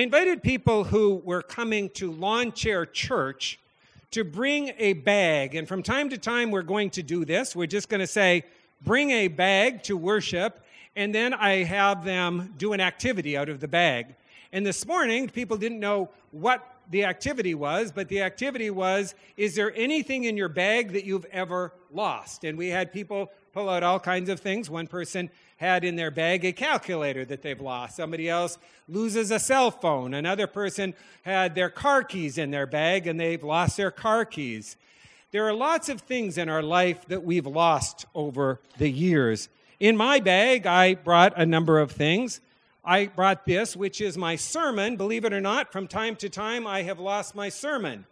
I invited people who were coming to Lawn Chair Church to bring a bag. And from time to time, we're going to do this. We're just going to say, bring a bag to worship. And then I have them do an activity out of the bag. And this morning, people didn't know what the activity was, but the activity was Is there anything in your bag that you've ever lost? And we had people pull out all kinds of things. One person had in their bag a calculator that they've lost. Somebody else loses a cell phone. Another person had their car keys in their bag and they've lost their car keys. There are lots of things in our life that we've lost over the years. In my bag, I brought a number of things. I brought this, which is my sermon. Believe it or not, from time to time, I have lost my sermon.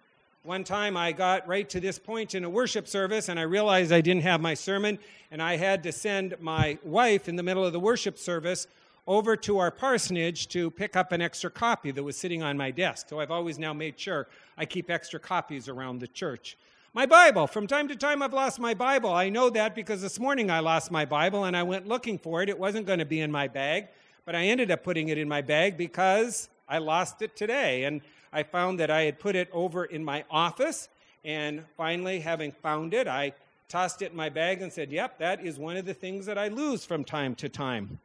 One time I got right to this point in a worship service and I realized I didn't have my sermon, and I had to send my wife in the middle of the worship service over to our parsonage to pick up an extra copy that was sitting on my desk. So I've always now made sure I keep extra copies around the church. My Bible. From time to time, I've lost my Bible. I know that because this morning I lost my Bible and I went looking for it. It wasn't going to be in my bag. But I ended up putting it in my bag because I lost it today. And I found that I had put it over in my office. And finally, having found it, I tossed it in my bag and said, Yep, that is one of the things that I lose from time to time.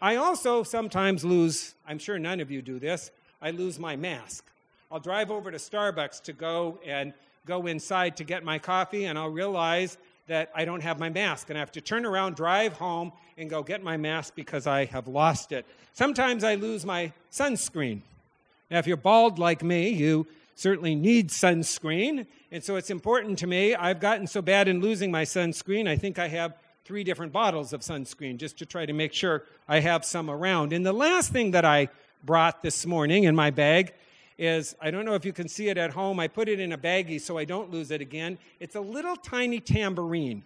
I also sometimes lose, I'm sure none of you do this, I lose my mask. I'll drive over to Starbucks to go and go inside to get my coffee, and I'll realize that I don't have my mask, and I have to turn around, drive home, and go get my mask because I have lost it. Sometimes I lose my sunscreen. Now, if you're bald like me, you certainly need sunscreen, and so it's important to me. I've gotten so bad in losing my sunscreen, I think I have three different bottles of sunscreen just to try to make sure I have some around. And the last thing that I brought this morning in my bag is I don't know if you can see it at home. I put it in a baggie so I don't lose it again. It's a little tiny tambourine.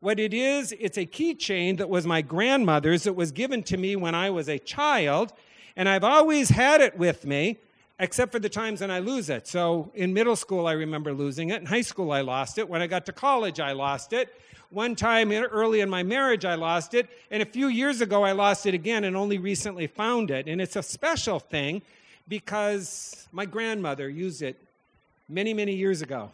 What it is, it's a keychain that was my grandmother's that was given to me when I was a child, and I've always had it with me, except for the times when I lose it. So in middle school, I remember losing it. In high school, I lost it. When I got to college, I lost it. One time early in my marriage, I lost it. And a few years ago, I lost it again and only recently found it. And it's a special thing because my grandmother used it many, many years ago.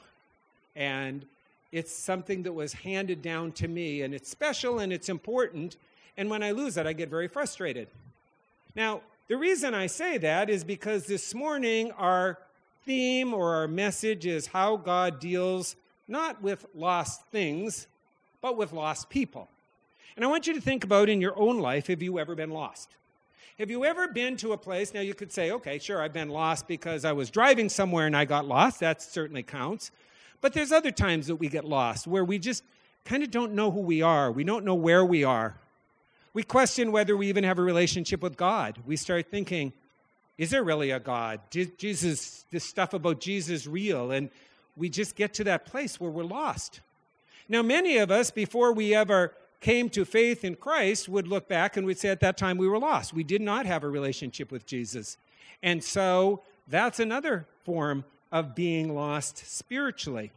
And it's something that was handed down to me, and it's special and it's important. And when I lose it, I get very frustrated. Now, the reason I say that is because this morning our theme or our message is how God deals not with lost things, but with lost people. And I want you to think about in your own life have you ever been lost? Have you ever been to a place? Now, you could say, okay, sure, I've been lost because I was driving somewhere and I got lost. That certainly counts. But there's other times that we get lost where we just kind of don't know who we are. We don't know where we are. We question whether we even have a relationship with God. We start thinking, is there really a God? Did Jesus, this stuff about Jesus real? And we just get to that place where we're lost. Now, many of us, before we ever came to faith in Christ would look back and we'd say at that time we were lost. We did not have a relationship with Jesus. And so that's another form of being lost spiritually.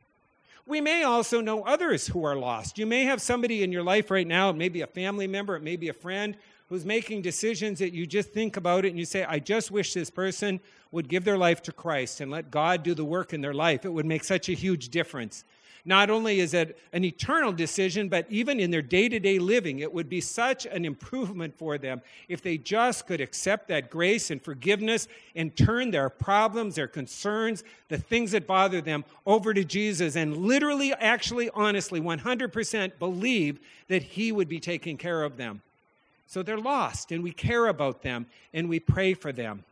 We may also know others who are lost. You may have somebody in your life right now, maybe a family member, it may be a friend, who's making decisions that you just think about it and you say, I just wish this person would give their life to Christ and let God do the work in their life. It would make such a huge difference. Not only is it an eternal decision, but even in their day to day living, it would be such an improvement for them if they just could accept that grace and forgiveness and turn their problems, their concerns, the things that bother them over to Jesus and literally, actually, honestly, 100% believe that He would be taking care of them. So they're lost, and we care about them and we pray for them.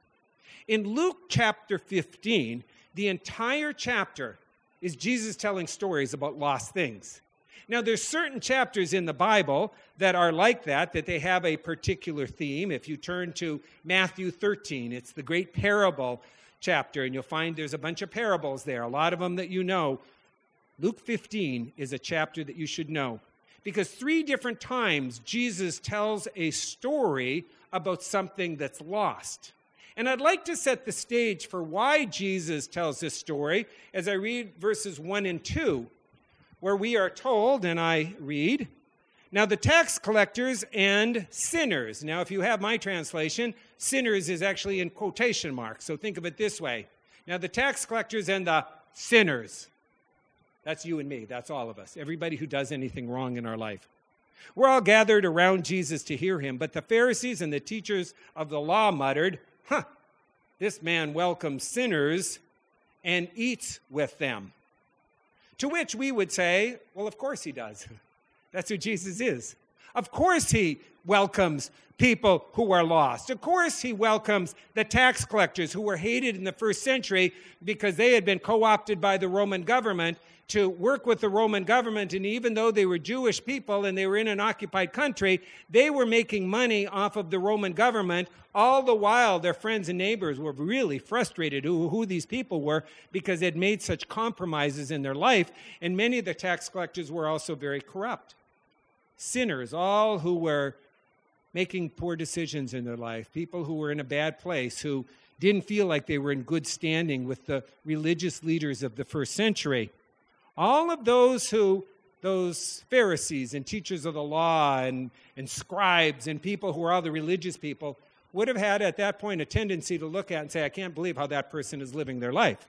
In Luke chapter 15, the entire chapter is Jesus telling stories about lost things. Now, there's certain chapters in the Bible that are like that, that they have a particular theme. If you turn to Matthew 13, it's the great parable chapter, and you'll find there's a bunch of parables there, a lot of them that you know. Luke 15 is a chapter that you should know because three different times Jesus tells a story about something that's lost. And I'd like to set the stage for why Jesus tells this story as I read verses 1 and 2, where we are told, and I read, Now, the tax collectors and sinners. Now, if you have my translation, sinners is actually in quotation marks. So think of it this way. Now, the tax collectors and the sinners. That's you and me. That's all of us. Everybody who does anything wrong in our life. We're all gathered around Jesus to hear him, but the Pharisees and the teachers of the law muttered, Huh, this man welcomes sinners and eats with them. To which we would say, Well, of course he does. That's who Jesus is. Of course, he welcomes people who are lost. Of course, he welcomes the tax collectors who were hated in the first century because they had been co opted by the Roman government to work with the Roman government. And even though they were Jewish people and they were in an occupied country, they were making money off of the Roman government. All the while, their friends and neighbors were really frustrated who, who these people were because they'd made such compromises in their life. And many of the tax collectors were also very corrupt. Sinners, all who were making poor decisions in their life, people who were in a bad place, who didn't feel like they were in good standing with the religious leaders of the first century. All of those who, those Pharisees and teachers of the law and, and scribes and people who are all the religious people, would have had at that point a tendency to look at and say, I can't believe how that person is living their life.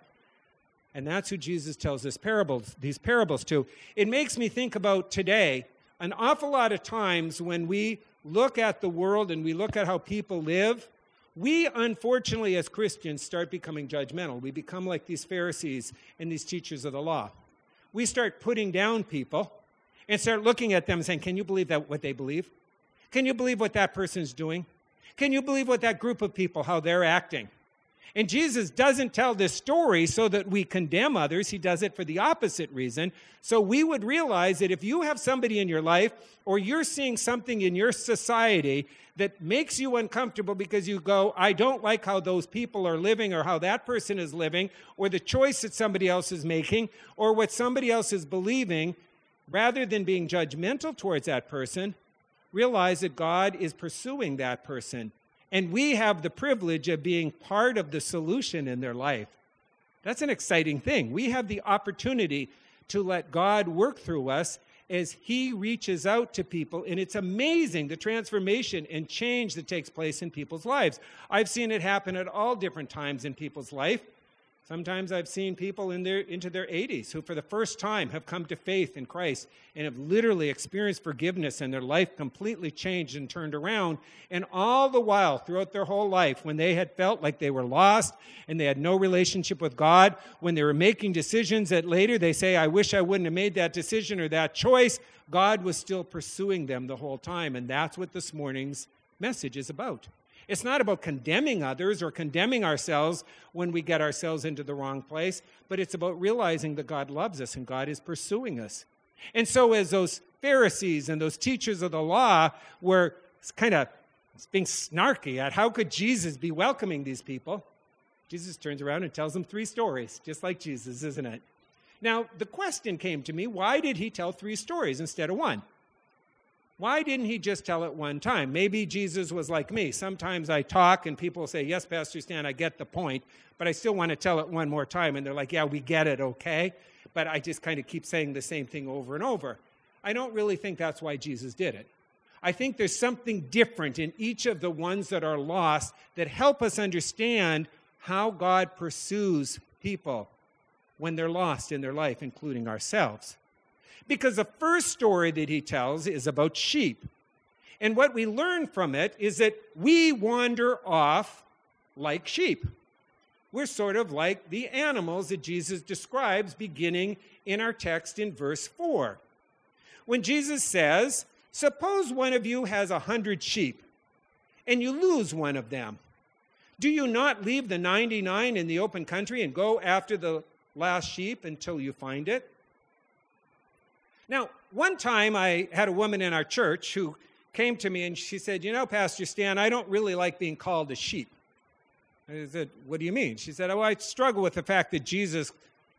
And that's who Jesus tells this parables, these parables to. It makes me think about today. An awful lot of times when we look at the world and we look at how people live, we unfortunately, as Christians, start becoming judgmental. We become like these Pharisees and these teachers of the law we start putting down people and start looking at them and saying, Can you believe that what they believe? Can you believe what that person's doing? Can you believe what that group of people, how they're acting? And Jesus doesn't tell this story so that we condemn others. He does it for the opposite reason. So we would realize that if you have somebody in your life or you're seeing something in your society that makes you uncomfortable because you go, I don't like how those people are living or how that person is living or the choice that somebody else is making or what somebody else is believing, rather than being judgmental towards that person, realize that God is pursuing that person and we have the privilege of being part of the solution in their life. That's an exciting thing. We have the opportunity to let God work through us as He reaches out to people. And it's amazing the transformation and change that takes place in people's lives. I've seen it happen at all different times in people's life. Sometimes I've seen people in their, into their 80s who, for the first time, have come to faith in Christ and have literally experienced forgiveness and their life completely changed and turned around. And all the while, throughout their whole life, when they had felt like they were lost and they had no relationship with God, when they were making decisions that later they say, I wish I wouldn't have made that decision or that choice, God was still pursuing them the whole time. And that's what this morning's message is about. It's not about condemning others or condemning ourselves when we get ourselves into the wrong place, but it's about realizing that God loves us and God is pursuing us. And so, as those Pharisees and those teachers of the law were kind of being snarky at how could Jesus be welcoming these people, Jesus turns around and tells them three stories, just like Jesus, isn't it? Now, the question came to me why did he tell three stories instead of one? Why didn't he just tell it one time? Maybe Jesus was like me. Sometimes I talk and people say, Yes, Pastor Stan, I get the point, but I still want to tell it one more time. And they're like, Yeah, we get it, okay? But I just kind of keep saying the same thing over and over. I don't really think that's why Jesus did it. I think there's something different in each of the ones that are lost that help us understand how God pursues people when they're lost in their life, including ourselves. Because the first story that he tells is about sheep. And what we learn from it is that we wander off like sheep. We're sort of like the animals that Jesus describes beginning in our text in verse 4. When Jesus says, Suppose one of you has a hundred sheep and you lose one of them. Do you not leave the 99 in the open country and go after the last sheep until you find it? Now, one time I had a woman in our church who came to me and she said, You know, Pastor Stan, I don't really like being called a sheep. I said, What do you mean? She said, Oh, I struggle with the fact that Jesus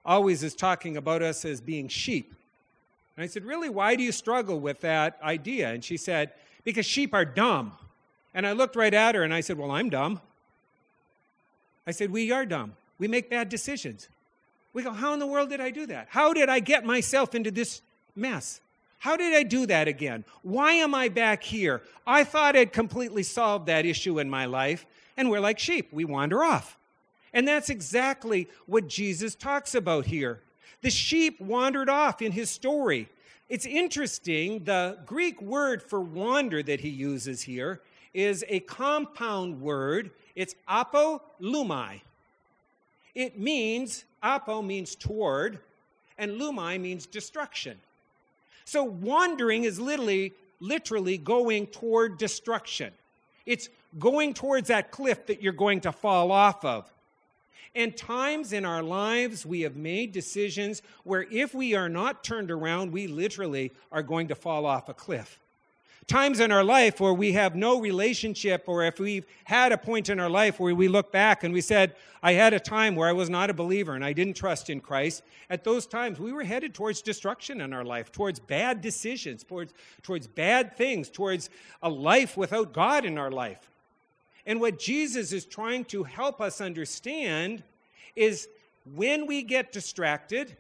always is talking about us as being sheep. And I said, Really? Why do you struggle with that idea? And she said, Because sheep are dumb. And I looked right at her and I said, Well, I'm dumb. I said, We are dumb. We make bad decisions. We go, How in the world did I do that? How did I get myself into this mess. How did I do that again? Why am I back here? I thought I'd completely solved that issue in my life. And we're like sheep, we wander off. And that's exactly what Jesus talks about here. The sheep wandered off in his story. It's interesting, the Greek word for wander that he uses here is a compound word. It's apolumai. It means, apo means toward, and lumai means destruction. So wandering is literally, literally going toward destruction. It's going towards that cliff that you're going to fall off of. And times in our lives, we have made decisions where if we are not turned around, we literally are going to fall off a cliff times in our life where we have no relationship, or if we've had a point in our life where we look back and we said, I had a time where I was not a believer and I didn't trust in Christ, at those times we were headed towards destruction in our life, towards bad decisions, towards, towards bad things, towards a life without God in our life. And what Jesus is trying to help us understand is when we get distracted,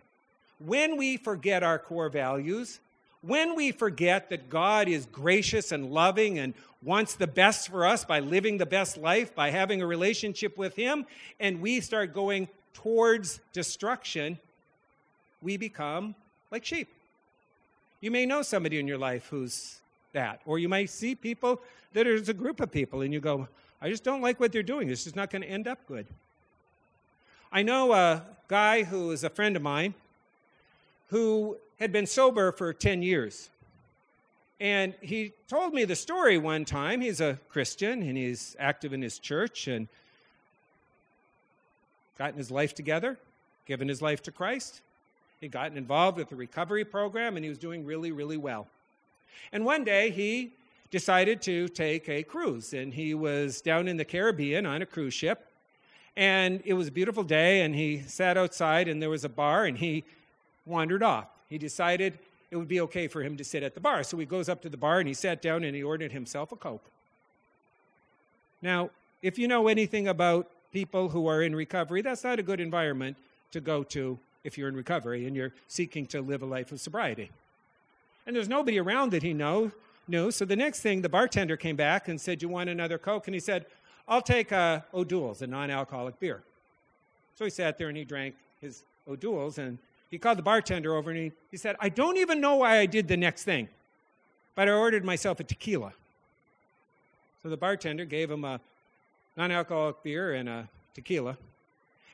when we forget our core values, when we forget that God is gracious and loving and wants the best for us by living the best life, by having a relationship with Him, and we start going towards destruction, we become like sheep. You may know somebody in your life who's that, or you might see people that is a group of people, and you go, I just don't like what they're doing. This is not going to end up good. I know a guy who is a friend of mine who had been sober for 10 years. And he told me the story one time. He's a Christian and he's active in his church and gotten his life together, given his life to Christ. He'd gotten involved with the recovery program and he was doing really, really well. And one day he decided to take a cruise and he was down in the Caribbean on a cruise ship. And it was a beautiful day and he sat outside and there was a bar and he wandered off he decided it would be okay for him to sit at the bar. So he goes up to the bar and he sat down and he ordered himself a Coke. Now, if you know anything about people who are in recovery, that's not a good environment to go to if you're in recovery and you're seeking to live a life of sobriety. And there's nobody around that he know, knew. So the next thing, the bartender came back and said, You want another Coke? And he said, I'll take a O'Doul's, a non alcoholic beer. So he sat there and he drank his O'Doul's, and he called the bartender over and he, he said, I don't even know why I did the next thing, but I ordered myself a tequila. So the bartender gave him a non alcoholic beer and a tequila.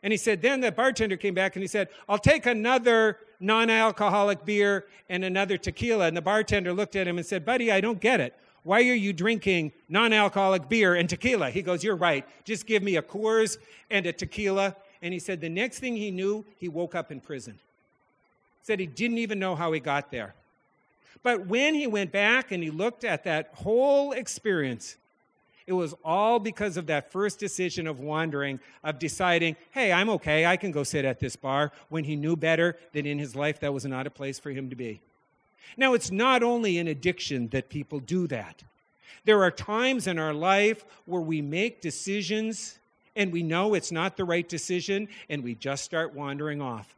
And he said, then the bartender came back and he said, I'll take another non alcoholic beer and another tequila. And the bartender looked at him and said, Buddy, I don't get it. Why are you drinking non alcoholic beer and tequila? He goes, You're right. Just give me a Coors and a tequila. And he said, The next thing he knew, he woke up in prison said he didn't even know how he got there. But when he went back and he looked at that whole experience, it was all because of that first decision of wandering, of deciding, hey, I'm okay, I can go sit at this bar, when he knew better that in his life that was not a place for him to be. Now, it's not only in addiction that people do that. There are times in our life where we make decisions and we know it's not the right decision and we just start wandering off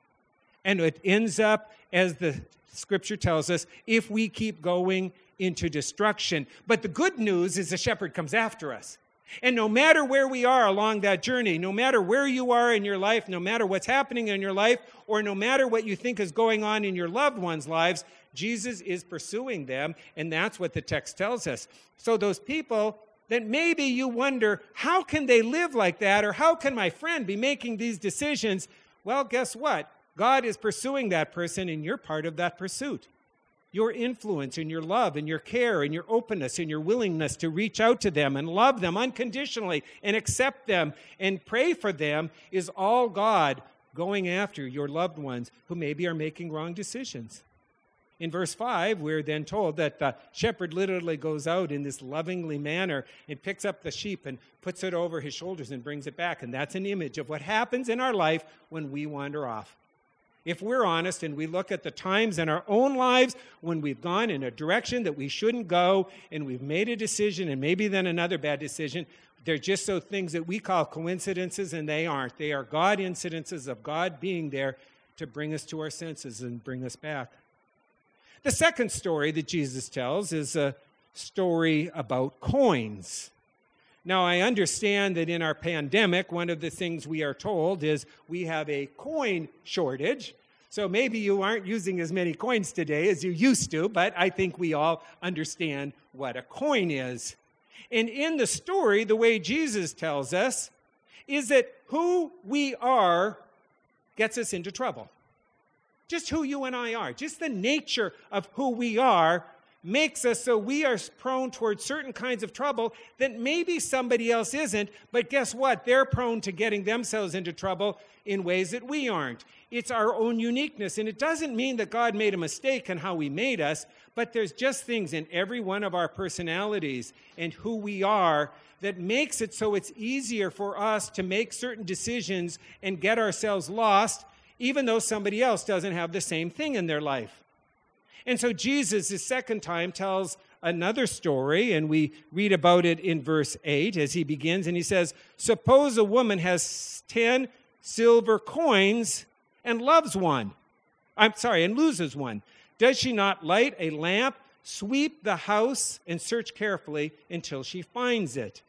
and it ends up, as the scripture tells us, if we keep going into destruction. But the good news is the shepherd comes after us. And no matter where we are along that journey, no matter where you are in your life, no matter what's happening in your life, or no matter what you think is going on in your loved ones' lives, Jesus is pursuing them. And that's what the text tells us. So those people that maybe you wonder, how can they live like that? Or how can my friend be making these decisions? Well, guess what? God is pursuing that person, and you're part of that pursuit. Your influence and your love and your care and your openness and your willingness to reach out to them and love them unconditionally and accept them and pray for them is all God going after your loved ones who maybe are making wrong decisions. In verse 5, we're then told that the shepherd literally goes out in this lovingly manner and picks up the sheep and puts it over his shoulders and brings it back. And that's an image of what happens in our life when we wander off if we're honest and we look at the times in our own lives when we've gone in a direction that we shouldn't go and we've made a decision and maybe then another bad decision, they're just so things that we call coincidences and they aren't. They are God incidences of God being there to bring us to our senses and bring us back. The second story that Jesus tells is a story about coins. Now, I understand that in our pandemic, one of the things we are told is we have a coin shortage. So maybe you aren't using as many coins today as you used to, but I think we all understand what a coin is. And in the story, the way Jesus tells us is that who we are gets us into trouble. Just who you and I are, just the nature of who we are makes us so we are prone towards certain kinds of trouble that maybe somebody else isn't, but guess what? They're prone to getting themselves into trouble in ways that we aren't. It's our own uniqueness. And it doesn't mean that God made a mistake in how He made us, but there's just things in every one of our personalities and who we are that makes it so it's easier for us to make certain decisions and get ourselves lost, even though somebody else doesn't have the same thing in their life. And so Jesus, the second time, tells another story, and we read about it in verse 8 as he begins, and he says, Suppose a woman has 10 silver coins and loves one. I'm sorry, and loses one. Does she not light a lamp, sweep the house, and search carefully until she finds it?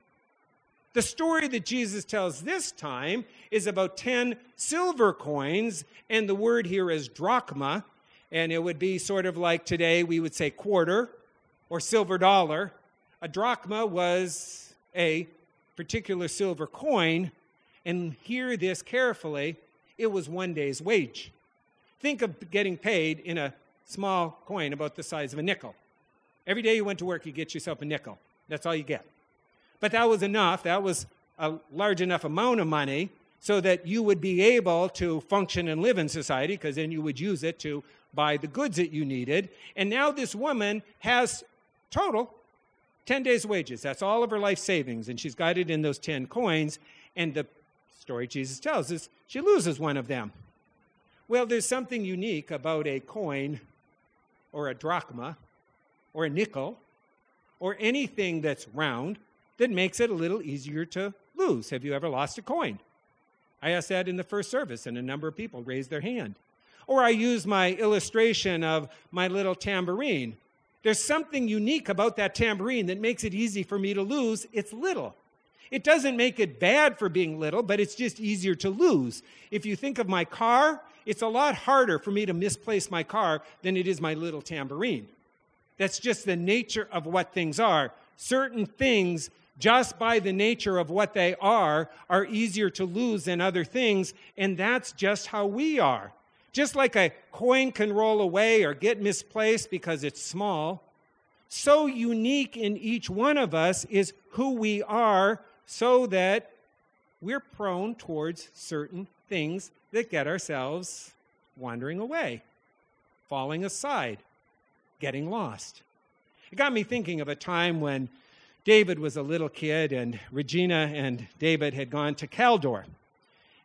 The story that Jesus tells this time is about 10 silver coins, and the word here is drachma, and it would be sort of like today we would say quarter or silver dollar. A drachma was a particular silver coin, and hear this carefully it was one day's wage. Think of getting paid in a small coin about the size of a nickel. Every day you went to work, you get yourself a nickel. That's all you get. But that was enough. That was a large enough amount of money so that you would be able to function and live in society, because then you would use it to buy the goods that you needed. And now this woman has total 10 days' wages. That's all of her life savings. And she's got it in those 10 coins. And the story Jesus tells is she loses one of them. Well, there's something unique about a coin or a drachma or a nickel or anything that's round that makes it a little easier to lose. Have you ever lost a coin? I asked that in the first service, and a number of people raised their hand. Or I use my illustration of my little tambourine. There's something unique about that tambourine that makes it easy for me to lose. It's little. It doesn't make it bad for being little, but it's just easier to lose. If you think of my car, it's a lot harder for me to misplace my car than it is my little tambourine. That's just the nature of what things are. Certain things, just by the nature of what they are, are easier to lose than other things, and that's just how we are. Just like a coin can roll away or get misplaced because it's small, so unique in each one of us is who we are so that we're prone towards certain things that get ourselves wandering away, falling aside, getting lost. It got me thinking of a time when David was a little kid and Regina and David had gone to Caldor.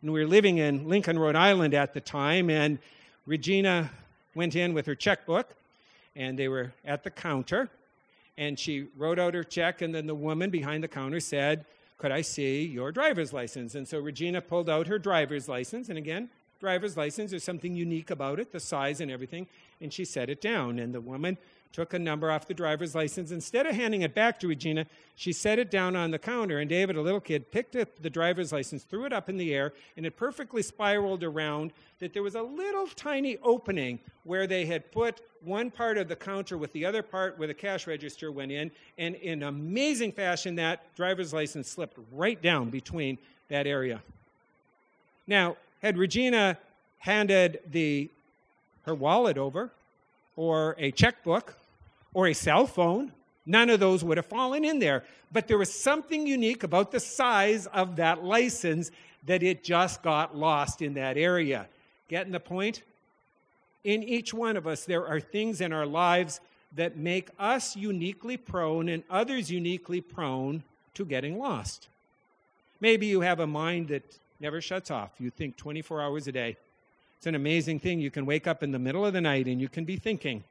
And we were living in Lincoln, Rhode Island at the time, and Regina went in with her checkbook, and they were at the counter, and she wrote out her check, and then the woman behind the counter said, Could I see your driver's license? And so Regina pulled out her driver's license, and again, driver's license, there's something unique about it, the size and everything, and she set it down. And the woman took a number off the driver's license. Instead of handing it back to Regina, she set it down on the counter, and David, a little kid, picked up the driver's license, threw it up in the air, and it perfectly spiraled around that there was a little tiny opening where they had put one part of the counter with the other part where the cash register went in, and in amazing fashion, that driver's license slipped right down between that area. Now, had Regina handed the her wallet over, or a checkbook, or a cell phone. None of those would have fallen in there. But there was something unique about the size of that license that it just got lost in that area. Getting the point? In each one of us, there are things in our lives that make us uniquely prone and others uniquely prone to getting lost. Maybe you have a mind that never shuts off. You think 24 hours a day. It's an amazing thing. You can wake up in the middle of the night and you can be thinking.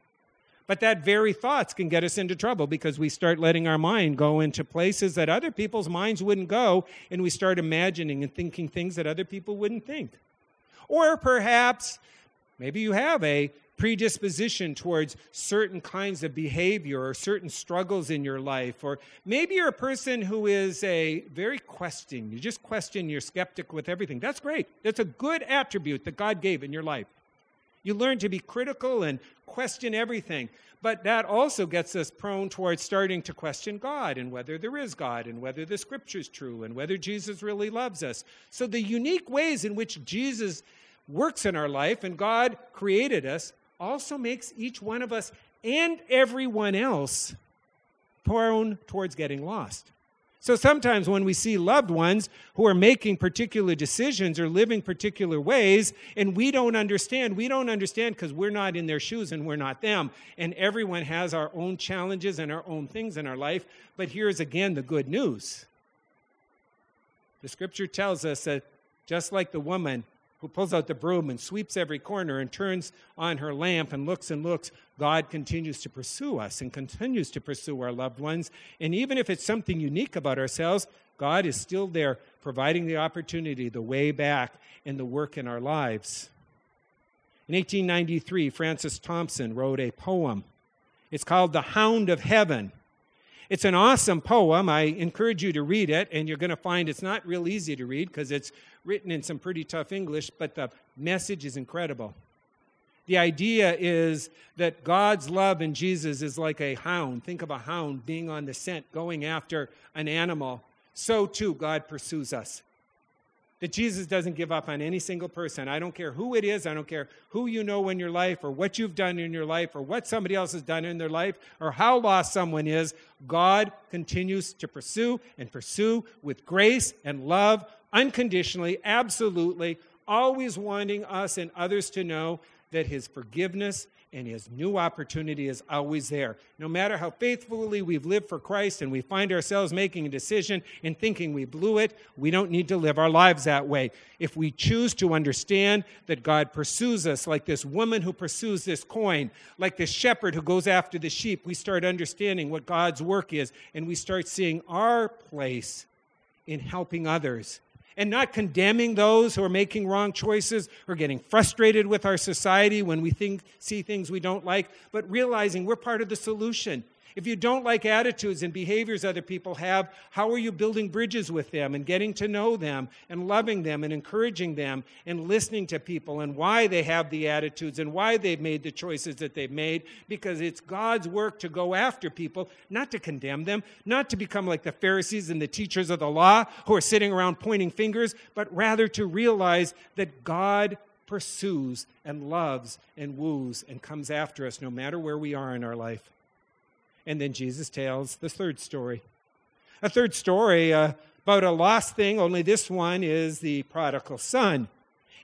But that very thoughts can get us into trouble because we start letting our mind go into places that other people's minds wouldn't go, and we start imagining and thinking things that other people wouldn't think. Or perhaps maybe you have a predisposition towards certain kinds of behavior or certain struggles in your life. Or maybe you're a person who is a very questioning. You just question, you're skeptic with everything. That's great. That's a good attribute that God gave in your life. You learn to be critical and question everything. But that also gets us prone towards starting to question God and whether there is God and whether the scripture is true and whether Jesus really loves us. So, the unique ways in which Jesus works in our life and God created us also makes each one of us and everyone else prone towards getting lost. So sometimes when we see loved ones who are making particular decisions or living particular ways, and we don't understand, we don't understand because we're not in their shoes and we're not them. And everyone has our own challenges and our own things in our life. But here's again the good news the scripture tells us that just like the woman who pulls out the broom and sweeps every corner and turns on her lamp and looks and looks, God continues to pursue us and continues to pursue our loved ones. And even if it's something unique about ourselves, God is still there providing the opportunity, the way back, and the work in our lives. In 1893, Francis Thompson wrote a poem. It's called The Hound of Heaven. It's an awesome poem. I encourage you to read it, and you're going to find it's not real easy to read because it's written in some pretty tough English, but the message is incredible. The idea is that God's love in Jesus is like a hound. Think of a hound being on the scent, going after an animal. So too, God pursues us that Jesus doesn't give up on any single person. I don't care who it is, I don't care who you know in your life, or what you've done in your life, or what somebody else has done in their life, or how lost someone is. God continues to pursue and pursue with grace and love, unconditionally, absolutely, always wanting us and others to know that His forgiveness and his new opportunity is always there. No matter how faithfully we've lived for Christ and we find ourselves making a decision and thinking we blew it, we don't need to live our lives that way. If we choose to understand that God pursues us like this woman who pursues this coin, like this shepherd who goes after the sheep, we start understanding what God's work is and we start seeing our place in helping others and not condemning those who are making wrong choices or getting frustrated with our society when we think, see things we don't like, but realizing we're part of the solution. If you don't like attitudes and behaviors other people have, how are you building bridges with them and getting to know them and loving them and encouraging them and listening to people and why they have the attitudes and why they've made the choices that they've made? Because it's God's work to go after people, not to condemn them, not to become like the Pharisees and the teachers of the law who are sitting around pointing fingers, but rather to realize that God pursues and loves and woos and comes after us no matter where we are in our life. And then Jesus tells the third story. A third story uh, about a lost thing, only this one is the prodigal son.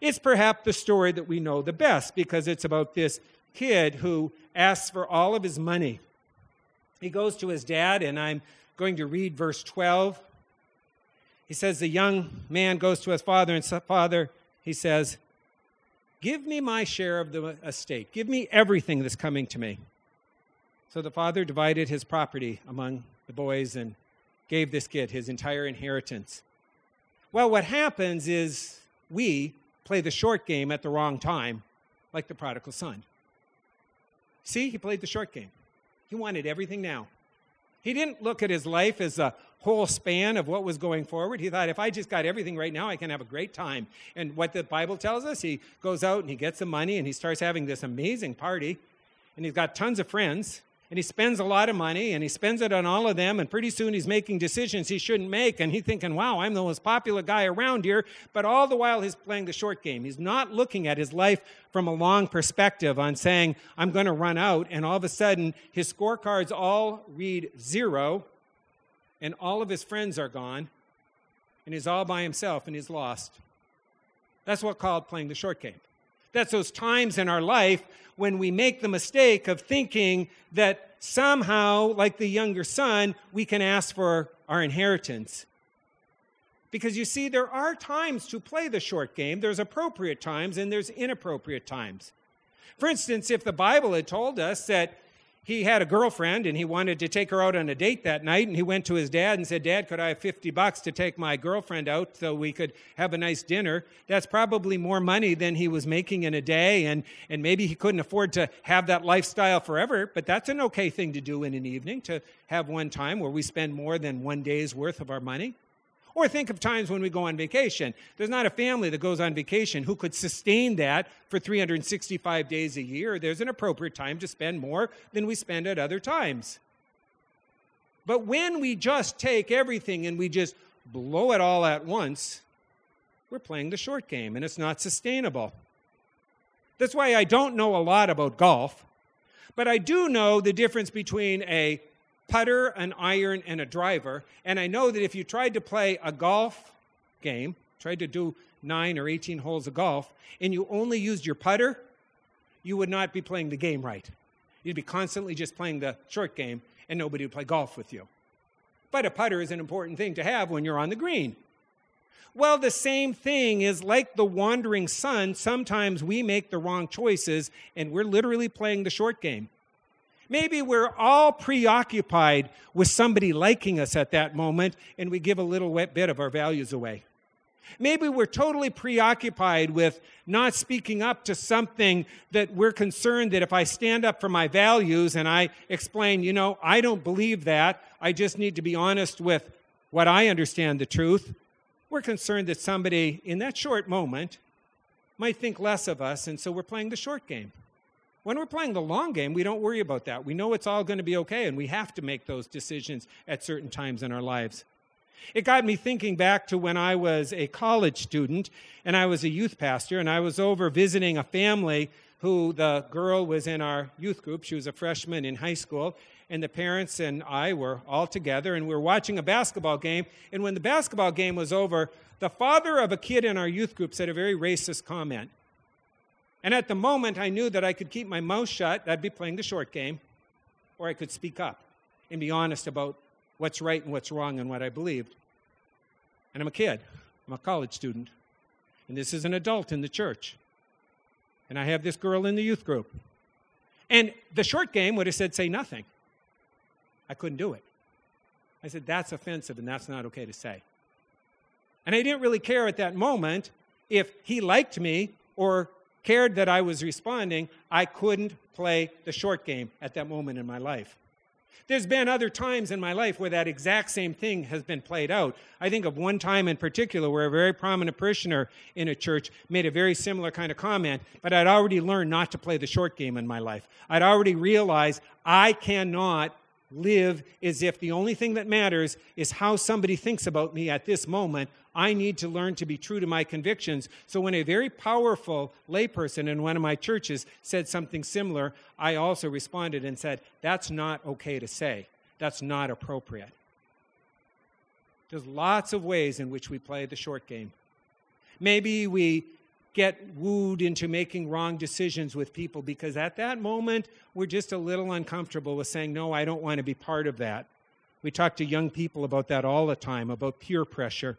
It's perhaps the story that we know the best because it's about this kid who asks for all of his money. He goes to his dad, and I'm going to read verse 12. He says, The young man goes to his father, and father, he says, Give me my share of the estate. Give me everything that's coming to me. So the father divided his property among the boys and gave this kid his entire inheritance. Well, what happens is we play the short game at the wrong time, like the prodigal son. See, he played the short game. He wanted everything now. He didn't look at his life as a whole span of what was going forward. He thought, if I just got everything right now, I can have a great time. And what the Bible tells us, he goes out and he gets the money and he starts having this amazing party. And he's got tons of friends and he spends a lot of money and he spends it on all of them and pretty soon he's making decisions he shouldn't make and he's thinking wow i'm the most popular guy around here. But all the while he's playing the short game. He's not looking at his life from a long perspective on saying i'm going to run out and all of a sudden his scorecards all read zero and all of his friends are gone and he's all by himself and he's lost. That's what called playing the short game. That's those times in our life when we make the mistake of thinking that somehow, like the younger son, we can ask for our inheritance. Because you see, there are times to play the short game. There's appropriate times and there's inappropriate times. For instance, if the Bible had told us that he had a girlfriend and he wanted to take her out on a date that night. And he went to his dad and said dad could i have 50 bucks to take my girlfriend out so we could have a nice dinner? That's probably more money than he was making in a day. And, and maybe he couldn't afford to have that lifestyle forever but that's an okay thing to do in an evening to have one time where we spend more than one day's worth of our money or think of times when we go on vacation. There's not a family that goes on vacation who could sustain that for 365 days a year. There's an appropriate time to spend more than we spend at other times. But when we just take everything and we just blow it all at once, we're playing the short game and it's not sustainable. That's why I don't know a lot about golf, but I do know the difference between a putter, an iron, and a driver. And I know that if you tried to play a golf game, tried to do nine or 18 holes of golf, and you only used your putter, you would not be playing the game right. You'd be constantly just playing the short game, and nobody would play golf with you. But a putter is an important thing to have when you're on the green. Well, the same thing is like the wandering son. Sometimes we make the wrong choices, and we're literally playing the short game. Maybe we're all preoccupied with somebody liking us at that moment and we give a little bit of our values away. Maybe we're totally preoccupied with not speaking up to something that we're concerned that if I stand up for my values and I explain, you know, I don't believe that, I just need to be honest with what I understand the truth, we're concerned that somebody in that short moment might think less of us, and so we're playing the short game. When we're playing the long game, we don't worry about that. We know it's all going to be okay, and we have to make those decisions at certain times in our lives. It got me thinking back to when I was a college student and I was a youth pastor, and I was over visiting a family who the girl was in our youth group. She was a freshman in high school, and the parents and I were all together, and we were watching a basketball game. And when the basketball game was over, the father of a kid in our youth group said a very racist comment. And at the moment, I knew that I could keep my mouth shut, I'd be playing the short game, or I could speak up and be honest about what's right and what's wrong and what I believed. And I'm a kid, I'm a college student, and this is an adult in the church. And I have this girl in the youth group. And the short game would have said, say nothing. I couldn't do it. I said, that's offensive and that's not okay to say. And I didn't really care at that moment if he liked me or cared that I was responding, I couldn't play the short game at that moment in my life. There's been other times in my life where that exact same thing has been played out. I think of one time in particular where a very prominent parishioner in a church made a very similar kind of comment, but I'd already learned not to play the short game in my life. I'd already realized I cannot live as if the only thing that matters is how somebody thinks about me at this moment. I need to learn to be true to my convictions. So when a very powerful layperson in one of my churches said something similar, I also responded and said, That's not okay to say. That's not appropriate. There's lots of ways in which we play the short game. Maybe we get wooed into making wrong decisions with people because at that moment we're just a little uncomfortable with saying, No, I don't want to be part of that. We talk to young people about that all the time, about peer pressure.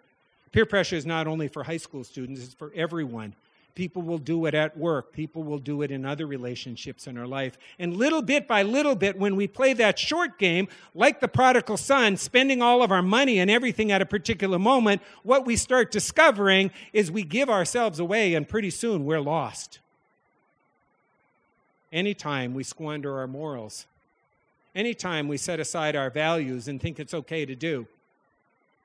Peer pressure is not only for high school students, it's for everyone. People will do it at work. People will do it in other relationships in our life. And little bit by little bit, when we play that short game, like the prodigal son, spending all of our money and everything at a particular moment, what we start discovering is we give ourselves away, and pretty soon we're lost. Anytime we squander our morals, anytime we set aside our values and think it's okay to do,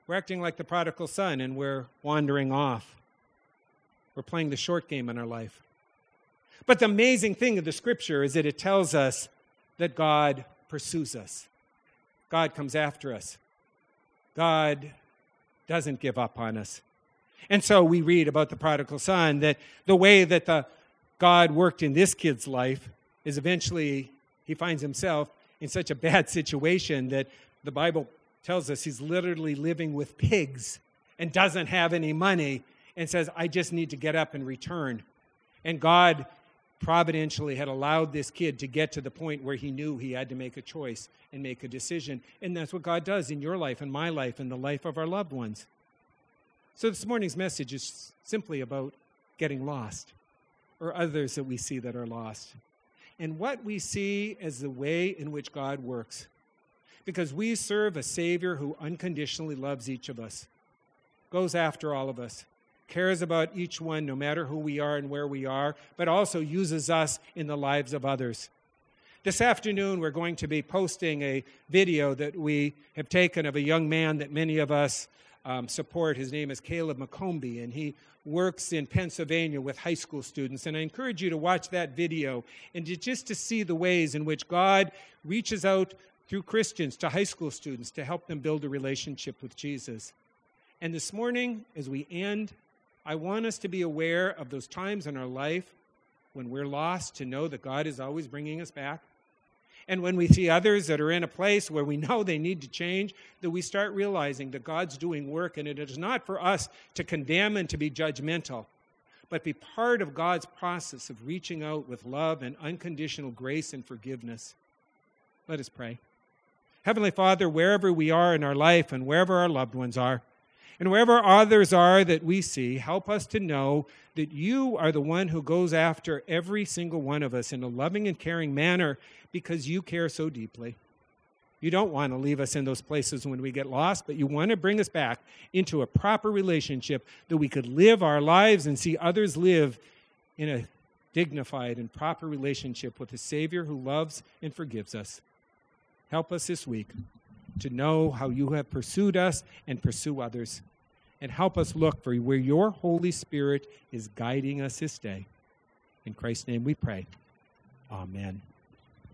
we're acting like the prodigal son and we're wandering off. We're playing the short game in our life. But the amazing thing of the scripture is that it tells us that God pursues us, God comes after us, God doesn't give up on us. And so we read about the prodigal son that the way that the God worked in this kid's life is eventually he finds himself in such a bad situation that the Bible tells us he's literally living with pigs and doesn't have any money and says, I just need to get up and return. And God providentially had allowed this kid to get to the point where he knew he had to make a choice and make a decision. And that's what God does in your life, in my life, in the life of our loved ones. So this morning's message is simply about getting lost or others that we see that are lost. and what we see as the way in which God works. Because we serve a Savior who unconditionally loves each of us, goes after all of us, cares about each one, no matter who we are and where we are, but also uses us in the lives of others. This afternoon, we're going to be posting a video that we have taken of a young man that many of us um, support. His name is Caleb McCombie, and he works in Pennsylvania with high school students. And I encourage you to watch that video and to, just to see the ways in which God reaches out through Christians to high school students to help them build a relationship with Jesus. And this morning, as we end, I want us to be aware of those times in our life when we're lost, to know that God is always bringing us back and when we see others that are in a place where we know they need to change, that we start realizing that God's doing work and it is not for us to condemn and to be judgmental, but be part of God's process of reaching out with love and unconditional grace and forgiveness. Let us pray. Heavenly Father, wherever we are in our life and wherever our loved ones are, and wherever others are that we see, help us to know that you are the one who goes after every single one of us in a loving and caring manner because you care so deeply. You don't want to leave us in those places when we get lost, but you want to bring us back into a proper relationship that we could live our lives and see others live in a dignified and proper relationship with a Savior who loves and forgives us. Help us this week to know how you have pursued us and pursue others. And help us look for where your Holy Spirit is guiding us this day. In Christ's name we pray. Amen.